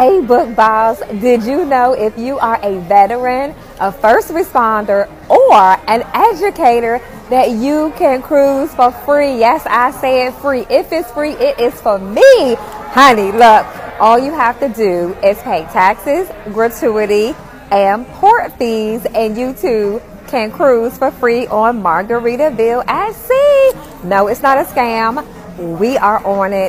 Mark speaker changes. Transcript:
Speaker 1: Hey, book boss, did you know if you are a veteran, a first responder, or an educator that you can cruise for free? Yes, I said free. If it's free, it is for me. Honey, look, all you have to do is pay taxes, gratuity, and port fees, and you too can cruise for free on Margaritaville at sea. No, it's not a scam. We are on it.